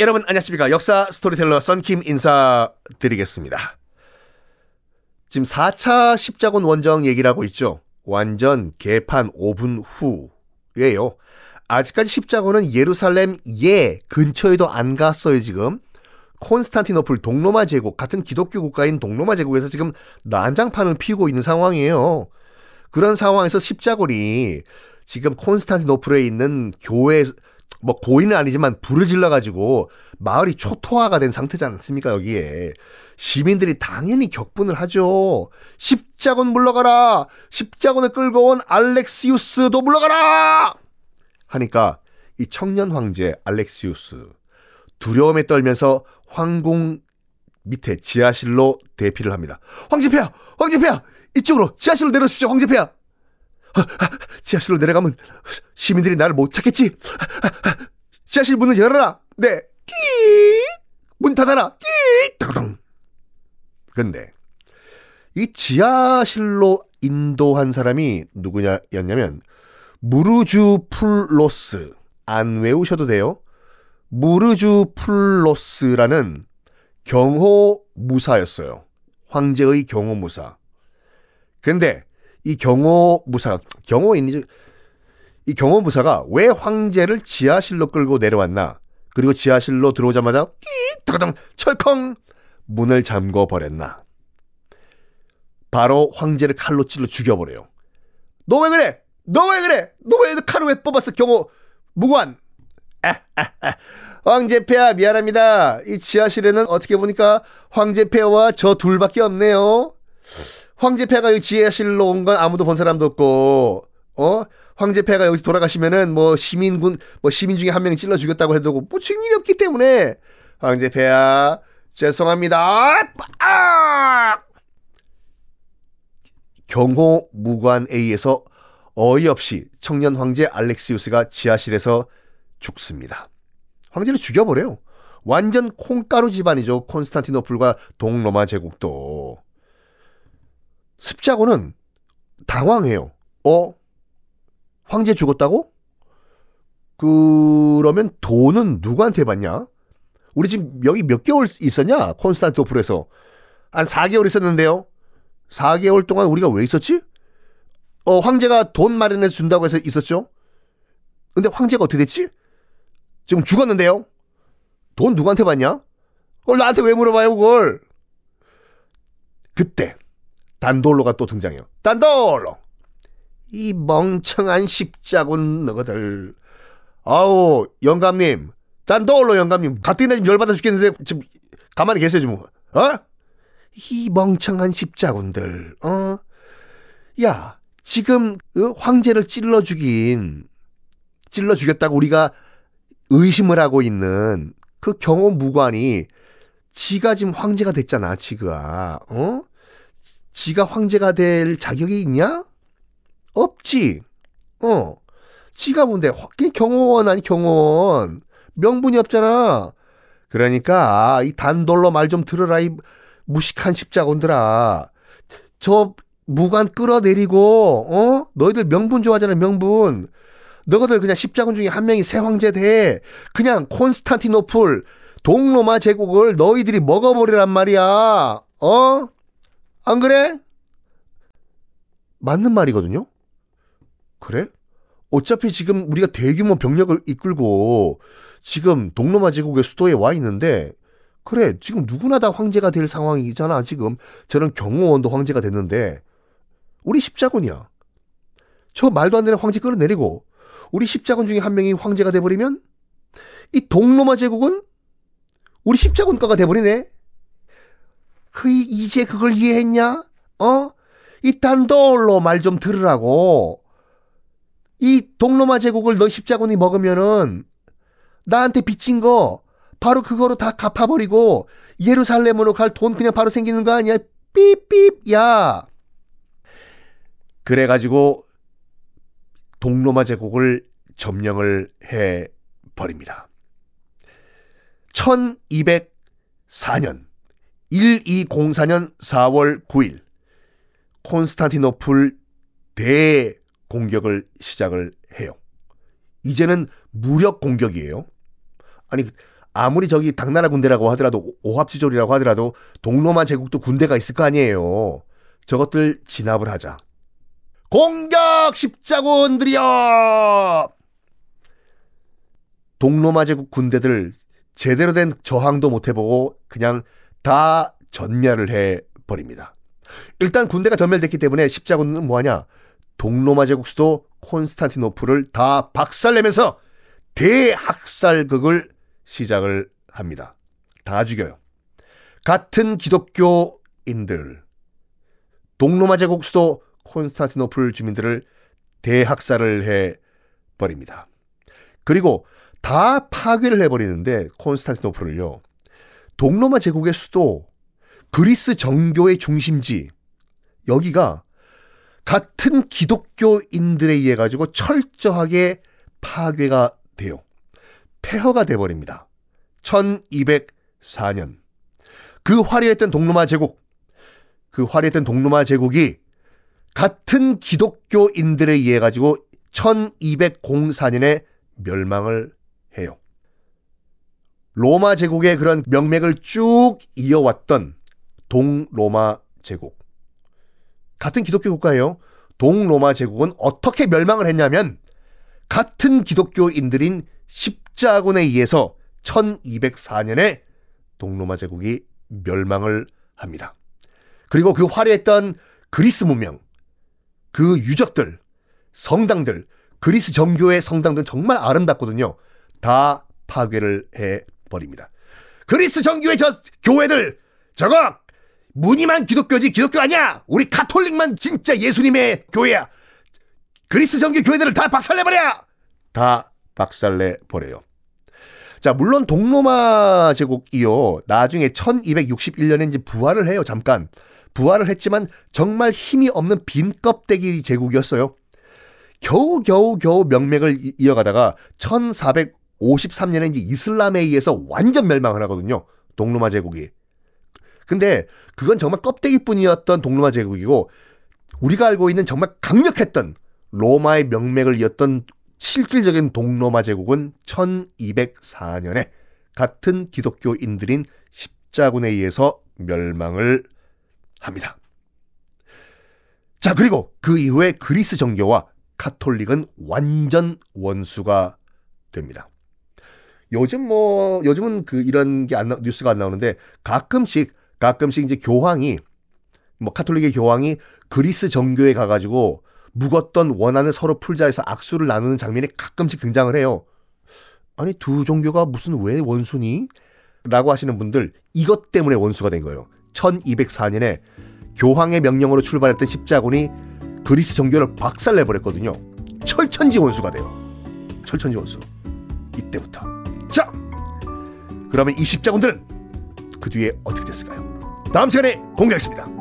여러분 안녕하십니까. 역사 스토리텔러 썬킴 인사드리겠습니다. 지금 4차 십자군 원정 얘기를 하고 있죠. 완전 개판 5분 후예요. 아직까지 십자군은 예루살렘 예 근처에도 안 갔어요, 지금. 콘스탄티노플 동로마 제국 같은 기독교 국가인 동로마 제국에서 지금 난장판을 피우고 있는 상황이에요. 그런 상황에서 십자군이 지금 콘스탄티노플에 있는 교회 뭐 고인은 아니지만 불을 질러가지고 마을이 초토화가 된 상태지 않습니까 여기에? 시민들이 당연히 격분을 하죠. 십자군 물러가라! 십자군을 끌고 온 알렉시우스도 물러가라! 하니까 이 청년 황제 알렉시우스 두려움에 떨면서 황궁 밑에 지하실로 대피를 합니다. 황제폐야! 황제 폐하! 이쪽으로 지하실로 내려주십시오 황제 폐하 지하실로 내려가면 시민들이 나를 못 찾겠지. 지하실 문을 열어라. 네. 문 닫아라. 따당. 근데 이 지하실로 인도한 사람이 누구냐였냐면 무르주 풀로스 안 외우셔도 돼요. 무르주 풀로스라는 경호 무사였어요. 황제의 경호 무사. 근데 이 경호 무사, 경호인이, 이 경호 무사가 왜 황제를 지하실로 끌고 내려왔나? 그리고 지하실로 들어오자마자 끼따당 철컹 문을 잠궈 버렸나? 바로 황제를 칼로 찔러 죽여버려요. 너 왜 그래? 너 왜 그래? 너 왜 칼을 왜 뽑았어? 경호 무관. 아. 황제폐하 미안합니다. 이 지하실에는 어떻게 보니까 황제폐하와 저 둘밖에 없네요. 황제폐가 여기 지하실로 온 건 아무도 본 사람도 없고, 어? 황제폐가 여기서 돌아가시면은 뭐 시민군, 뭐 시민 중에 한 명이 찔러 죽였다고 해도 뭐 증인이 없기 때문에 황제폐야 죄송합니다. 아! 경호 무관 A에서 어이없이 청년 황제 알렉시우스가 지하실에서 죽습니다. 황제를 죽여버려요. 완전 콩가루 집안이죠. 콘스탄티노플과 동로마 제국도. 습자고는 당황해요. 어? 황제 죽었다고? 그러면 돈은 누구한테 받냐? 우리 지금 여기 몇 개월 있었냐? 콘스탄티노플에서. 한 4개월 있었는데요. 4개월 동안 우리가 왜 있었지? 어, 황제가 돈 마련해서 준다고 해서 있었죠? 근데 황제가 어떻게 됐지? 지금 죽었는데요? 돈 누구한테 받냐? 그걸 나한테 왜 물어봐요, 그걸? 그때 단돌로가 또 등장해요. 단돌로! 이 멍청한 십자군 너희들. 아우, 영감님. 단돌로 영감님. 가뜩이나 지금 열받아 죽겠는데 지금 가만히 계세요, 좀. 어? 이 멍청한 십자군들. 어? 야, 지금 어? 황제를 찔러 죽인 찔러 죽였다고 우리가 의심을 하고 있는 그 경호 무관이 지가 지금 황제가 됐잖아, 지가. 어? 지가 황제가 될 자격이 있냐? 없지. 어. 지가 뭔데? 경호원 아니 경호원. 명분이 없잖아. 그러니까 이 단돌로 말 좀 들어라 이 무식한 십자군들아. 저 무관 끌어내리고 어? 너희들 명분 좋아하잖아 명분. 너희들 그냥 십자군 중에 한 명이 새 황제 돼. 그냥 콘스탄티노플 동로마 제국을 너희들이 먹어버리란 말이야. 어? 안 그래? 맞는 말이거든요? 그래? 어차피 지금 우리가 대규모 병력을 이끌고 지금 동로마 제국의 수도에 와 있는데 그래 지금 누구나 다 황제가 될 상황이잖아 지금 저는 경호원도 황제가 됐는데 우리 십자군이야 저 말도 안 되는 황제 끌어내리고 우리 십자군 중에 한 명이 황제가 돼버리면 이 동로마 제국은 우리 십자군가가 돼버리네 그 이제 그걸 이해했냐? 어? 이 단돌로 말 좀 들으라고. 이 동로마 제국을 너 십자군이 먹으면은 나한테 빚진 거 바로 그거로 다 갚아버리고 예루살렘으로 갈 돈 그냥 바로 생기는 거 아니야? 삐삐 야. 그래가지고 동로마 제국을 점령을 해 버립니다. 1204년 1204년 4월 9일 콘스탄티노플 대공격을 시작을 해요. 이제는 무력 공격이에요. 아니 아무리 저기 당나라 군대라고 하더라도 오합지졸이라고 하더라도 동로마 제국도 군대가 있을 거 아니에요. 저것들 진압을 하자. 공격 십자군들이여! 동로마 제국 군대들 제대로 된 저항도 못 해보고 그냥 다 전멸을 해 버립니다. 일단 군대가 전멸됐기 때문에 십자군은 뭐하냐? 동로마 제국 수도 콘스탄티노플을 다 박살내면서 대학살극을 시작을 합니다. 다 죽여요. 같은 기독교인들, 동로마 제국 수도 콘스탄티노플 주민들을 대학살을 해 버립니다. 그리고 다 파괴를 해버리는데 콘스탄티노플을요. 동로마 제국의 수도 그리스 정교의 중심지 여기가 같은 기독교인들에 의해 가지고 철저하게 파괴가 돼요. 폐허가 돼버립니다. 1204년 그 화려했던 동로마 제국 그 화려했던 동로마 제국이 같은 기독교인들에 의해 가지고 1204년에 멸망을. 로마 제국의 그런 명맥을 쭉 이어왔던 동로마 제국. 같은 기독교 국가예요. 동로마 제국은 어떻게 멸망을 했냐면 같은 기독교인들인 십자군에 의해서 1204년에 동로마 제국이 멸망을 합니다. 그리고 그 화려했던 그리스 문명, 그 유적들, 성당들, 그리스 정교의 성당들은 정말 아름답거든요. 다 파괴를 해 버립니다. 그리스 정교의 저 교회들 저거 무늬만 기독교지 기독교 아니야. 우리 카톨릭만 진짜 예수님의 교회야. 그리스 정교 교회들을 다 박살내 버려. 다 박살내 버려요. 자, 물론 동로마 제국이요. 나중에 1261년에 이제 부활을 해요. 잠깐. 부활을 했지만 정말 힘이 없는 빈 껍데기 제국이었어요. 겨우 겨우 겨우 명맥을 이어가다가 1453년에 이제 이슬람에 의해서 완전 멸망을 하거든요. 동로마 제국이. 근데 그건 정말 껍데기뿐이었던 동로마 제국이고 우리가 알고 있는 정말 강력했던 로마의 명맥을 이었던 실질적인 동로마 제국은 1204년에 같은 기독교인들인 십자군에 의해서 멸망을 합니다. 자, 그리고 그 이후에 그리스 정교와 카톨릭은 완전 원수가 됩니다. 요즘 뭐 요즘은 그 이런 게안 나, 뉴스가 안 나오는데 가끔씩 가끔씩 이제 교황이 뭐 카톨릭의 교황이 그리스 정교에 가가지고 묵었던 원한을 서로 풀자 해서 악수를 나누는 장면이 가끔씩 등장을 해요. 아니 두 종교가 무슨 왜 원수니? 라고 하시는 분들 이것 때문에 원수가 된 거예요. 1204년에 교황의 명령으로 출발했던 십자군이 그리스 정교를 박살내버렸거든요. 철천지 원수가 돼요. 철천지 원수. 이때부터. 자! 그러면 이 십자군들은 그 뒤에 어떻게 됐을까요? 다음 시간에 공개하겠습니다.